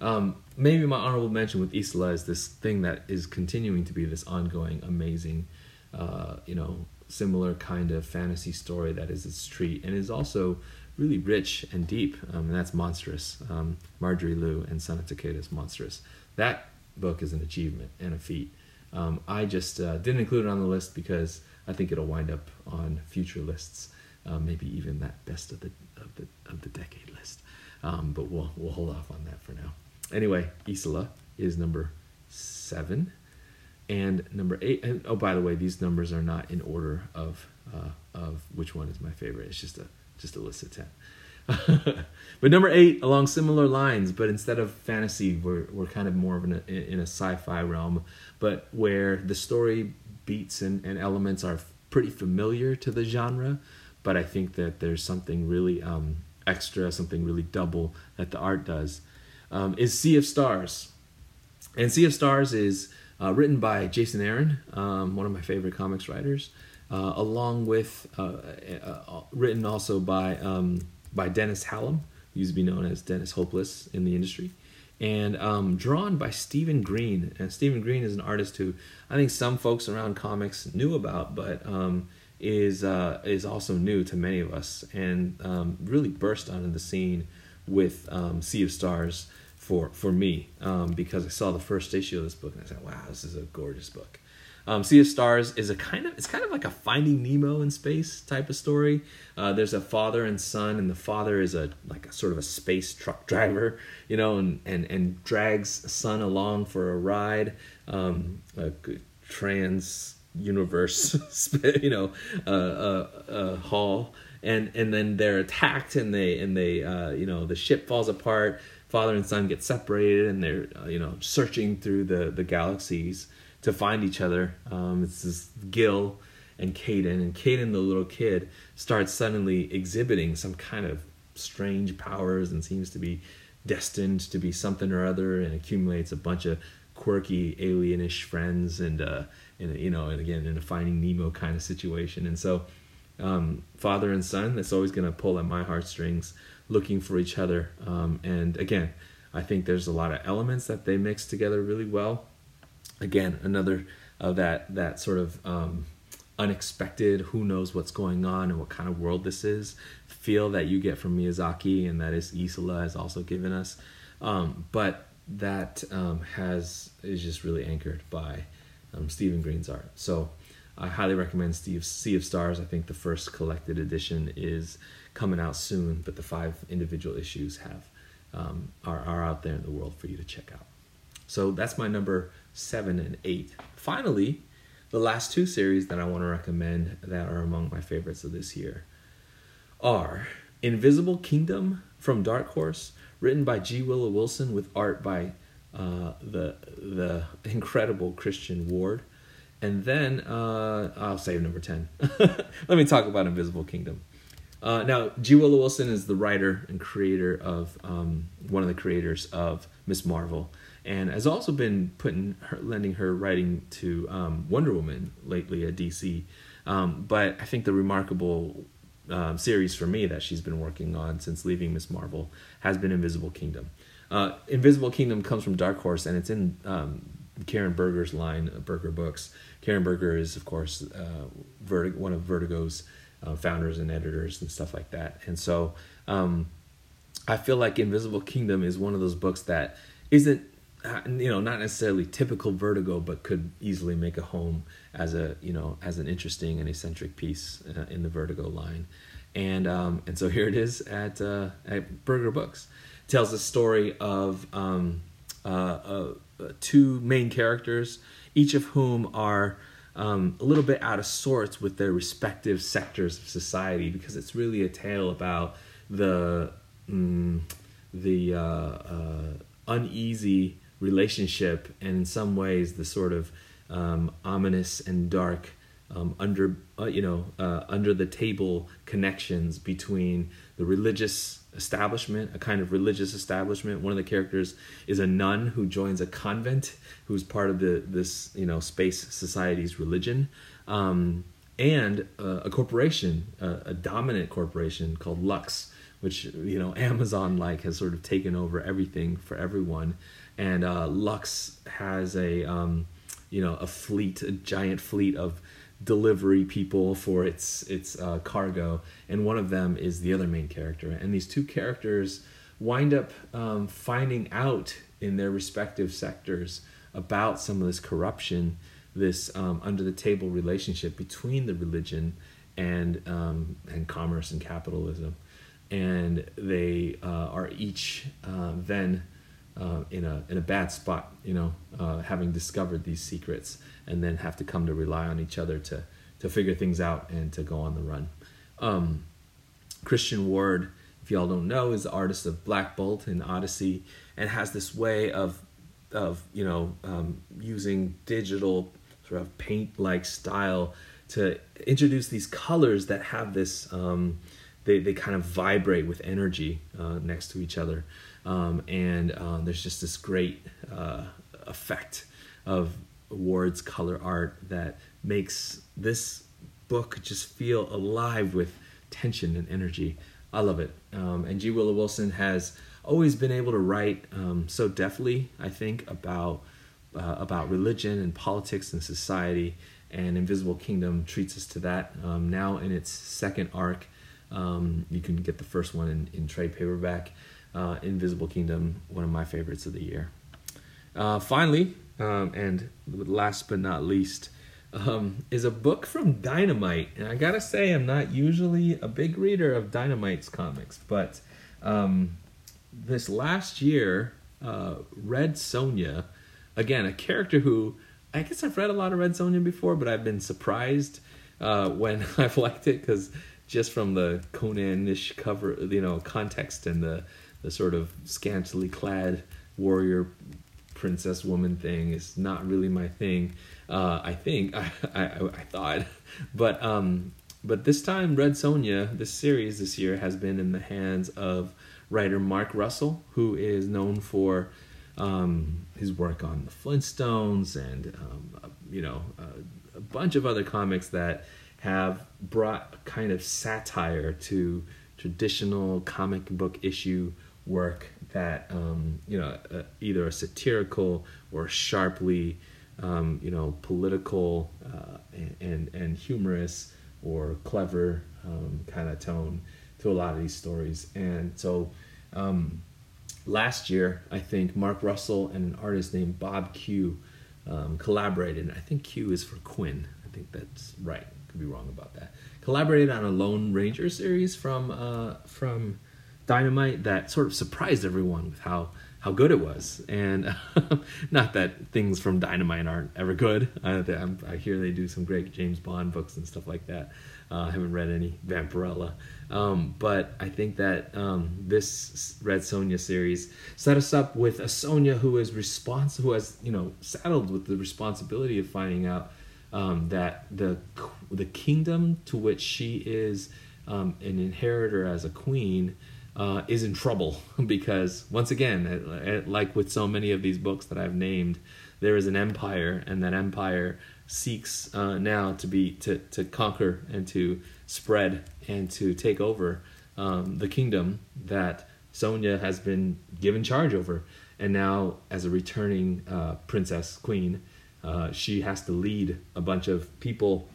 Um, maybe my honorable mention with Isola is this thing that is continuing to be this ongoing, amazing, uh, you know, similar kind of fantasy story that is its treat and is also really rich and deep, um, and that's Monstrous. Um, Marjorie Liu and Sana Takeda's Monstrous. That book is an achievement and a feat. Um, I just uh, didn't include it on the list because I think it'll wind up on future lists, uh, maybe even that best of the of the of the decade list. Um, but we'll we'll hold off on that for now. Anyway, Isola is number seven, and number eight. And oh, by the way, these numbers are not in order of uh, of which one is my favorite. It's just a just a list of 10. but number eight, along similar lines, but instead of fantasy, we're we're kind of more of in a, in a sci-fi realm, but where the story beats and, and elements are pretty familiar to the genre, but I think that there's something really um, extra, something really double that the art does. Um, is Sea of Stars, and Sea of Stars is uh, written by Jason Aaron, um, one of my favorite comics writers, uh, along with uh, uh, uh written also by um, by Dennis Hallum, who used to be known as Dennis Hopeless in the industry, and um, drawn by Stephen Green. And Stephen Green is an artist who I think some folks around comics knew about, but um, is uh, is also new to many of us, and um, really burst onto the scene with um, Sea of Stars for for me um, because I saw the first issue of this book and I said, "Wow, this is a gorgeous book." Um, sea of Stars is a kind of it's kind of like a Finding Nemo in space type of story. Uh, there's a father and son, and the father is a like a sort of a space truck driver, you know, and and and drags son along for a ride, um, a trans universe, you know, uh, uh, uh, haul, and and then they're attacked, and they and they uh, you know the ship falls apart. Father and son get separated and they're uh, you know searching through the the galaxies to find each other. Um, it's this Gil and Kadyn, and Kadyn, the little kid, starts suddenly exhibiting some kind of strange powers and seems to be destined to be something or other, and accumulates a bunch of quirky alienish friends, and uh, in a, you know, and again in a Finding Nemo kind of situation, and so. Um, father and son, that's always going to pull at my heartstrings looking for each other. Um, and again, I think there's a lot of elements that they mix together really well. Again, another of that that sort of um, unexpected, who knows what's going on and what kind of world this is, feel that you get from Miyazaki and that is Isola has also given us. Um, but that um, has is just really anchored by um, Stephen Green's art. So I highly recommend Sea of Stars. I think the first collected edition is coming out soon, but the five individual issues have um, are, are out there in the world for you to check out. So that's my number seven and eight. Finally, the last two series that I want to recommend that are among my favorites of this year are Invisible Kingdom from Dark Horse, written by G. Willow Wilson with art by uh, the the incredible Christian Ward. And then uh, I'll save number 10. Let me talk about Invisible Kingdom. Uh, now, G. Willow Wilson is the writer and creator of um, one of the creators of Miss Marvel, and has also been putting her, lending her writing to um, Wonder Woman lately at DC. Um, but I think the remarkable um, series for me that she's been working on since leaving Miss Marvel has been Invisible Kingdom. Uh, Invisible Kingdom comes from Dark Horse, and it's in um, Karen Berger's line, Berger Books. Karen Berger is, of course, uh, Vertig- one of Vertigo's uh, founders and editors and stuff like that. And so um, I feel like Invisible Kingdom is one of those books that isn't uh, you know not necessarily typical vertigo but could easily make a home as a you know as an interesting and eccentric piece uh, in the vertigo line. And um, and so here it is at uh, at Berger Books. It tells the story of um, uh, uh, two main characters each of whom are um, a little bit out of sorts with their respective sectors of society because it's really a tale about the mm, the uh, uh, uneasy relationship and in some ways the sort of um, ominous and dark um, under uh, you know uh, under the table connections between the religious establishment, a kind of religious establishment. One of the characters is a nun who joins a convent, who's part of the this you know space society's religion, um, and uh, a corporation, a dominant corporation called Lux, which you know Amazon like has sort of taken over everything for everyone, and uh, Lux has a um, you know a fleet, a giant fleet of delivery people for its its uh, cargo, and one of them is the other main character. And these two characters wind up um, finding out in their respective sectors about some of this corruption, this um, under the table relationship between the religion and um, and commerce and capitalism, and they uh, are each uh, then. Uh, in a in a bad spot, you know, uh, having discovered these secrets, and then have to come to rely on each other to to figure things out and to go on the run. Um, Christian Ward if y'all don't know, is the artist of Black Bolt and ODY-C, and has this way of of you know um, using digital sort of paint like style to introduce these colors that have this um, they, they kind of vibrate with energy uh, next to each other um, and uh, there's just this great uh, effect of Ward's color art that makes this book just feel alive with tension and energy. I love it. Um, and G. Willow Wilson has always been able to write um, so deftly, I think, about uh, about religion and politics and society. And Invisible Kingdom treats us to that. Um, now in its second arc, um, you can get the first one in, in trade paperback. Uh, Invisible Kingdom, one of my favorites of the year. Uh, finally, um, and last but not least, um, is a book from Dynamite. And I gotta say, I'm not usually a big reader of Dynamite's comics, but um, this last year, uh, Red Sonja, again, a character who I guess I've read a lot of Red Sonja before, but I've been surprised uh, when I've liked it because just from the Conan-ish cover, you know, context and the the sort of scantily clad warrior princess woman thing is not really my thing. Uh, I think I, I, I thought, but um, but this time Red Sonja, this series this year has been in the hands of writer Mark Russell, who is known for um, his work on the Flintstones and um, you know a bunch of other comics that have brought kind of satire to traditional comic book issue work that um, you know uh, either a satirical or sharply um, you know political uh, and and humorous or clever um, kind of tone to a lot of these stories. And so um, last year I think Mark Russell and an artist named Bob Q um, collaborated. I think Q is for Quinn. I think that's right. Could be wrong about that. Collaborated on a Lone Ranger series from uh, from Dynamite that sort of surprised everyone with how how good it was. And not that things from Dynamite aren't ever good. I, I, hear they do some great James Bond books and stuff like that. Uh, I haven't read any Vampirella, um, but I think that um, this Red Sonja series set us up with a Sonja who is responsible, who has you know saddled with the responsibility of finding out um, that the the kingdom to which she is um, an inheritor as a queen uh, is in trouble because once again, like with so many of these books that I've named, there is an empire, and that empire seeks uh, now to be to to conquer and to spread and to take over um, the kingdom that Sonja has been given charge over, and now as a returning uh, princess queen, uh, she has to lead a bunch of people,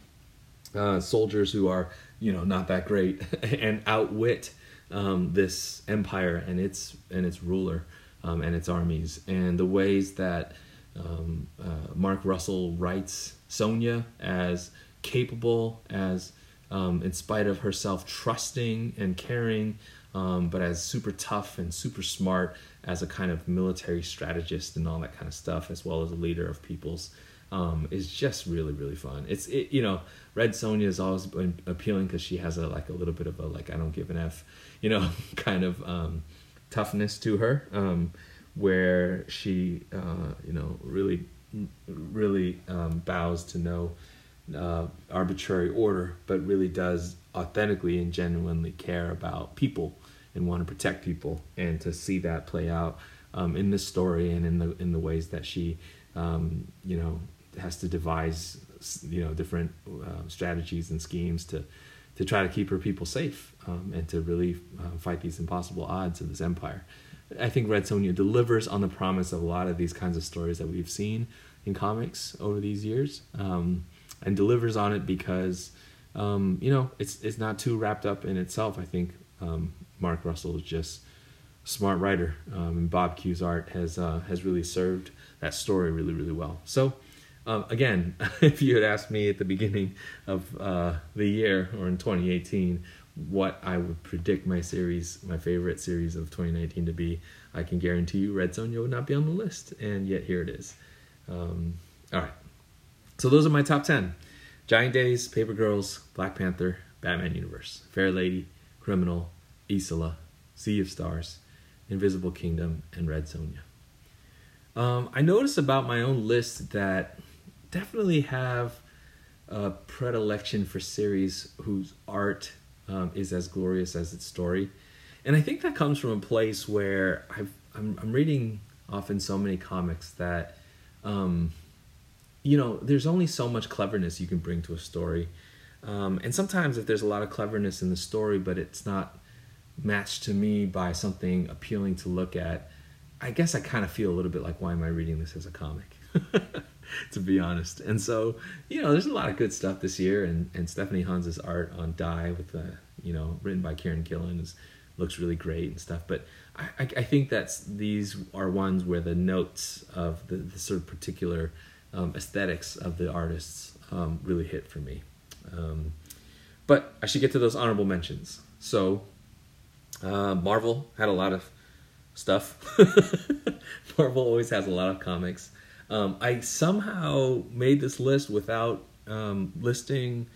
uh, soldiers who are you know not that great, and outwit um, this empire and its and its ruler um, and its armies, and the ways that um, uh, Mark Russell writes Sonia as capable, as um, in spite of herself trusting and caring, um, but as super tough and super smart as a kind of military strategist and all that kind of stuff, as well as a leader of peoples. Um, is just really really fun. It's it, you know Red Sonja has always been appealing because she has a like a little bit of a like I don't give an f you know, kind of um, toughness to her, um, where she, uh, you know, really, really um, bows to no uh, arbitrary order, but really does authentically and genuinely care about people and want to protect people, and to see that play out um, in this story and in the in the ways that she, um, you know, has to devise, you know, different uh, strategies and schemes to to try to keep her people safe um, and to really uh, fight these impossible odds of this empire. I think Red Sonja delivers on the promise of a lot of these kinds of stories that we've seen in comics over these years, um, and delivers on it because um, you know it's it's not too wrapped up in itself. I think um, Mark Russell is just a smart writer, and Bob Q's art has uh, has really served that story really really well. So um, again, if you had asked me at the beginning of uh, the year or in 2018 what I would predict my series, my favorite series of 2019 to be, I can guarantee you Red Sonja would not be on the list, and yet here it is. Um, all right. So those are my top 10 Giant Days, Paper Girls, Black Panther, Batman Universe, Fairlady, Criminal, Isola, Sea of Stars, Invisible Kingdom, and Red Sonja. Um, I noticed about my own list that definitely have a predilection for series whose art um, is as glorious as its story. And I think that comes from a place where I've, I'm, I'm reading often so many comics that, um, you know, there's only so much cleverness you can bring to a story. Um, and sometimes if there's a lot of cleverness in the story, but it's not matched to me by something appealing to look at, I guess I kind of feel a little bit like, why am I reading this as a comic? to be honest. And so, you know, there's a lot of good stuff this year, and, and Stephanie Hans's art on Die with the, you know, written by Kieron Gillen is looks really great and stuff. But I, I think that's these are ones where the notes of the, the sort of particular um, aesthetics of the artists um, really hit for me. Um, but I should get to those honorable mentions. So, uh, Marvel had a lot of stuff. Marvel always has a lot of comics. Um, I somehow made this list without um, listing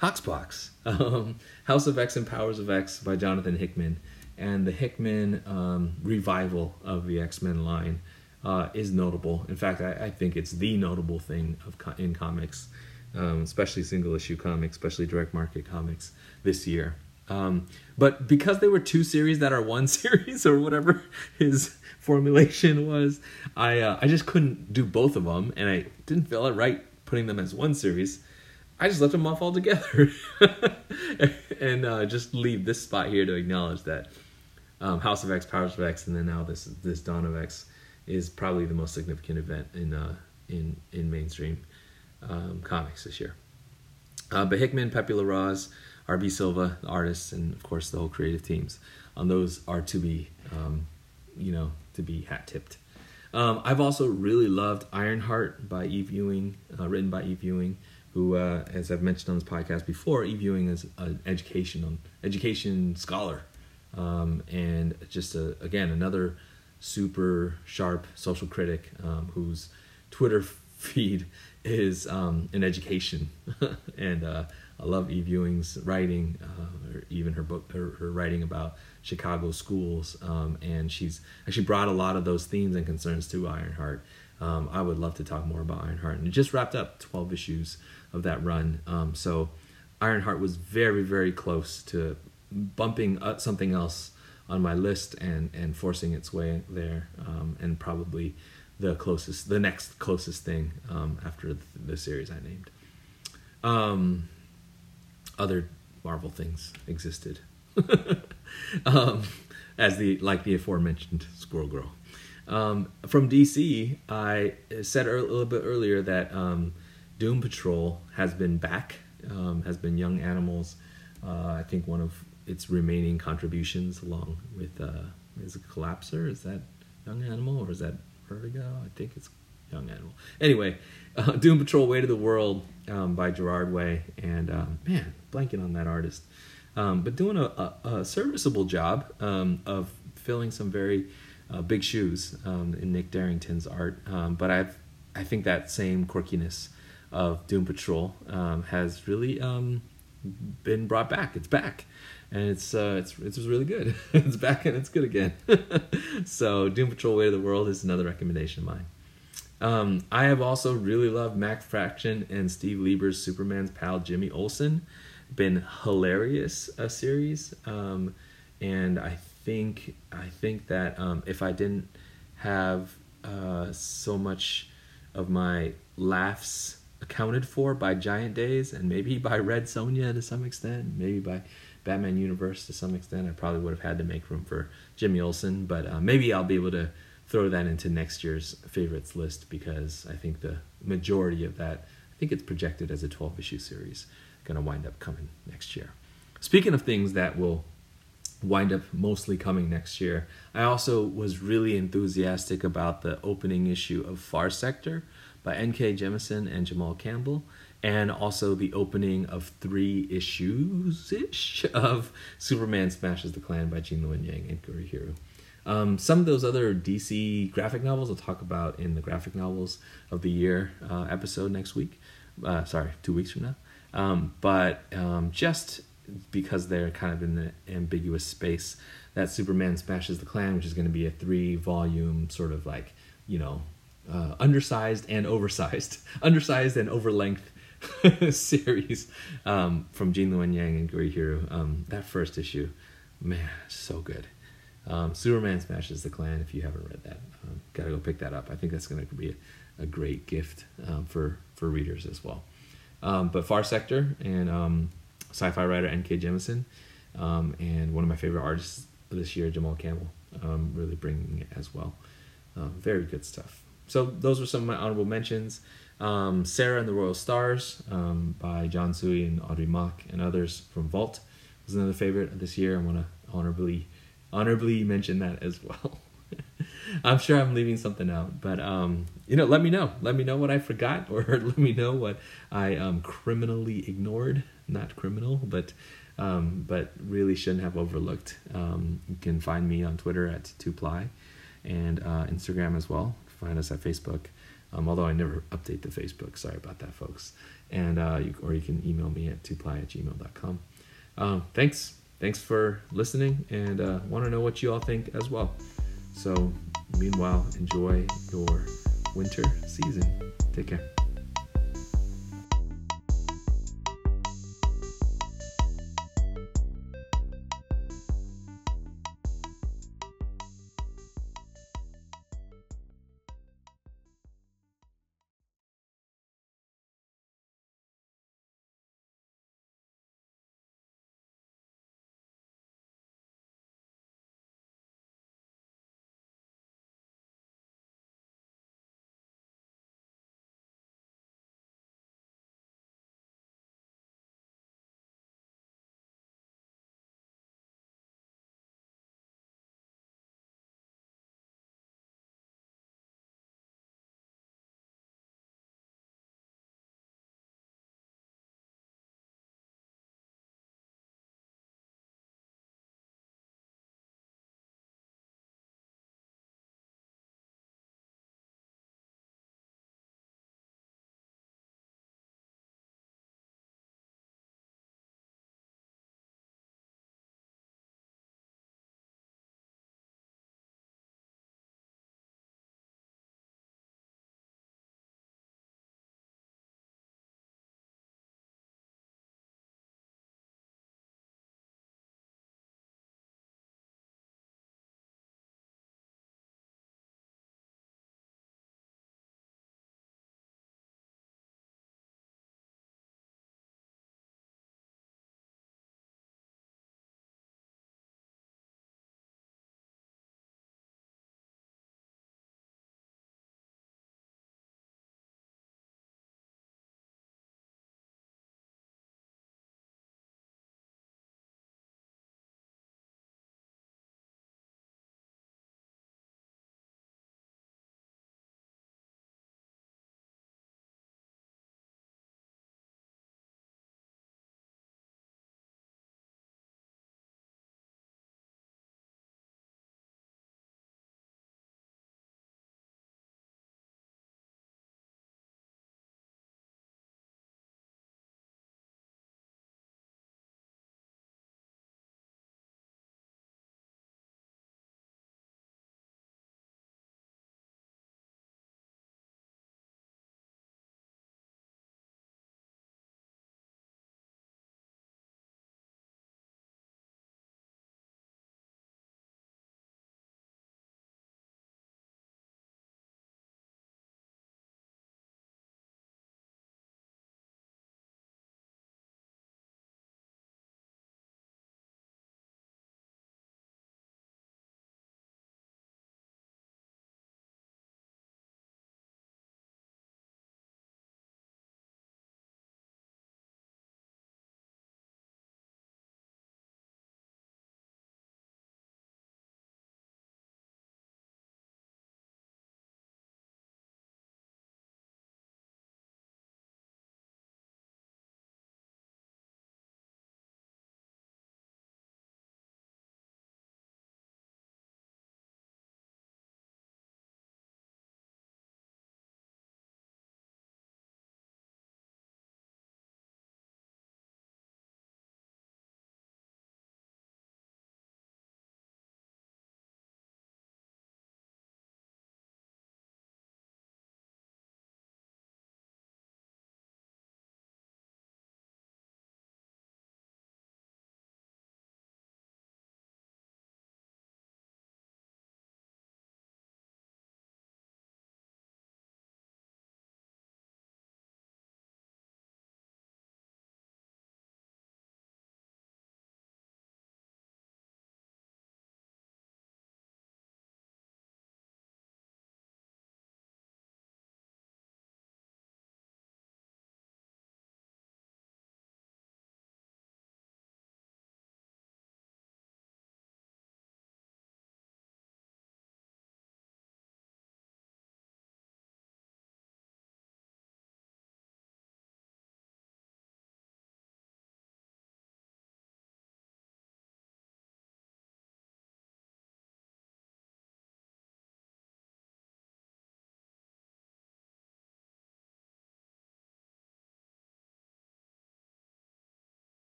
Hoxpox, um, House of X and Powers of X by Jonathan Hickman, and the Hickman um, revival of the X Men line uh, is notable. In fact, I, I, think it's the notable thing of in comics, um, especially single issue comics, especially direct market comics this year. Um, but because they were two series that are one series or whatever his formulation was, I uh, I just couldn't do both of them, and I didn't feel it right putting them as one series. I just left them off altogether, and uh, just leave this spot here to acknowledge that um, House of X, Powers of X, and then now this this Dawn of X is probably the most significant event in uh, in in mainstream um, comics this year. Uh, but Hickman, Pepe Larraz, RB Silva, the artists, and of course the whole creative teams. On those are to be, um, you know, to be hat tipped. Um, I've also really loved Ironheart by Eve Ewing, uh, written by Eve Ewing, who, uh, as I've mentioned on this podcast before, Eve Ewing is an education education scholar, um, and just a, again another super sharp social critic um, whose Twitter feed is um, an education, and uh, I love Eve Ewing's writing, uh, or even her book, her, her writing about Chicago schools, um, and she's actually brought a lot of those themes and concerns to Ironheart. Um, I would love to talk more about Ironheart, and it just wrapped up 12 issues of that run. Um, so Ironheart was very, very close to bumping something else on my list and and forcing its way there, um, and probably the closest, the next closest thing um, after the, the, series I named. Um, other Marvel things existed. um, as the like the aforementioned Squirrel Girl. Um, from DC, I said a little bit earlier that um, Doom Patrol has been back, um, has been Young Animals. Uh, I think one of its remaining contributions, along with uh, is it Collapser? Is that Young Animal or is that Vertigo? I think it's Young Animal. Anyway, uh, Doom Patrol: Way to the World um, by Gerard Way, and um, man, blanking on that artist um, but doing a, a, a serviceable job um, of filling some very uh, big shoes um, in Nick Derington's art. Um, but I've I think that same quirkiness of Doom Patrol has really been brought back. It's back, and it's uh, it's it's really good. it's back and it's good again. so Doom Patrol: Way to the World is another recommendation of mine. Um, I have also really loved Matt Fraction and Steve Lieber's Superman's pal Jimmy Olsen. Been hilarious a series, um, and I think I think that um, if I didn't have uh, so much of my laughs accounted for by Giant Days and maybe by Red Sonja to some extent, maybe by Batman Universe to some extent, I probably would have had to make room for Jimmy Olsen, but uh, maybe I'll be able to throw that into next year's favorites list because I think the majority of that, I think it's projected as a 12 issue series going to wind up coming next year. Speaking of things that will wind up mostly coming next year, I also was really enthusiastic about the opening issue of Far Sector by N.K. Jemisin and Jamal Campbell, and also the opening of three issues ish of Superman Smashes the Klan by Gene Luen Yang and Gurihiru. Um, some of those other DC graphic novels I'll talk about in the graphic novels of the year uh, episode next week. Uh, sorry, two weeks from now. Um, but um, just because they're kind of in the ambiguous space. That Superman smashes the Klan, which is going to be a three volume sort of like you know uh, undersized and oversized, undersized and over length series um, from Gene Luen Yang and Gurihiru. Um, that first issue, man, so good. Um, Superman smashes the Klan. If you haven't read that, um, gotta go pick that up. I think that's to be a, a, great gift um, for for readers as well. Um, but Far Sector and um, sci-fi writer N.K. Jemisin, um, and one of my favorite artists this year, Jamal Campbell, really bringing it as well. Very good stuff. So those were some of my honorable mentions. Um, Sera and the Royal Stars um, by Jon Tsuei and Audrey Mok and others from Vault was another favorite this year. I want to honorably honorably mention that as well. I'm sure I'm leaving something out, but um, you know, let me know. Let me know what I forgot, or let me know what I um, criminally ignored. Not criminal, but um, but really shouldn't have overlooked. Um, you can find me on Twitter at Tuply and uh, Instagram as well. Find us at Facebook. Um, although I never update the Facebook. Sorry about that, folks. And uh, you, or you can email me at tuply at gmail.com. Um, thanks. Thanks for listening and uh, want to know what you all think as well. So, meanwhile, enjoy your winter season. Take care.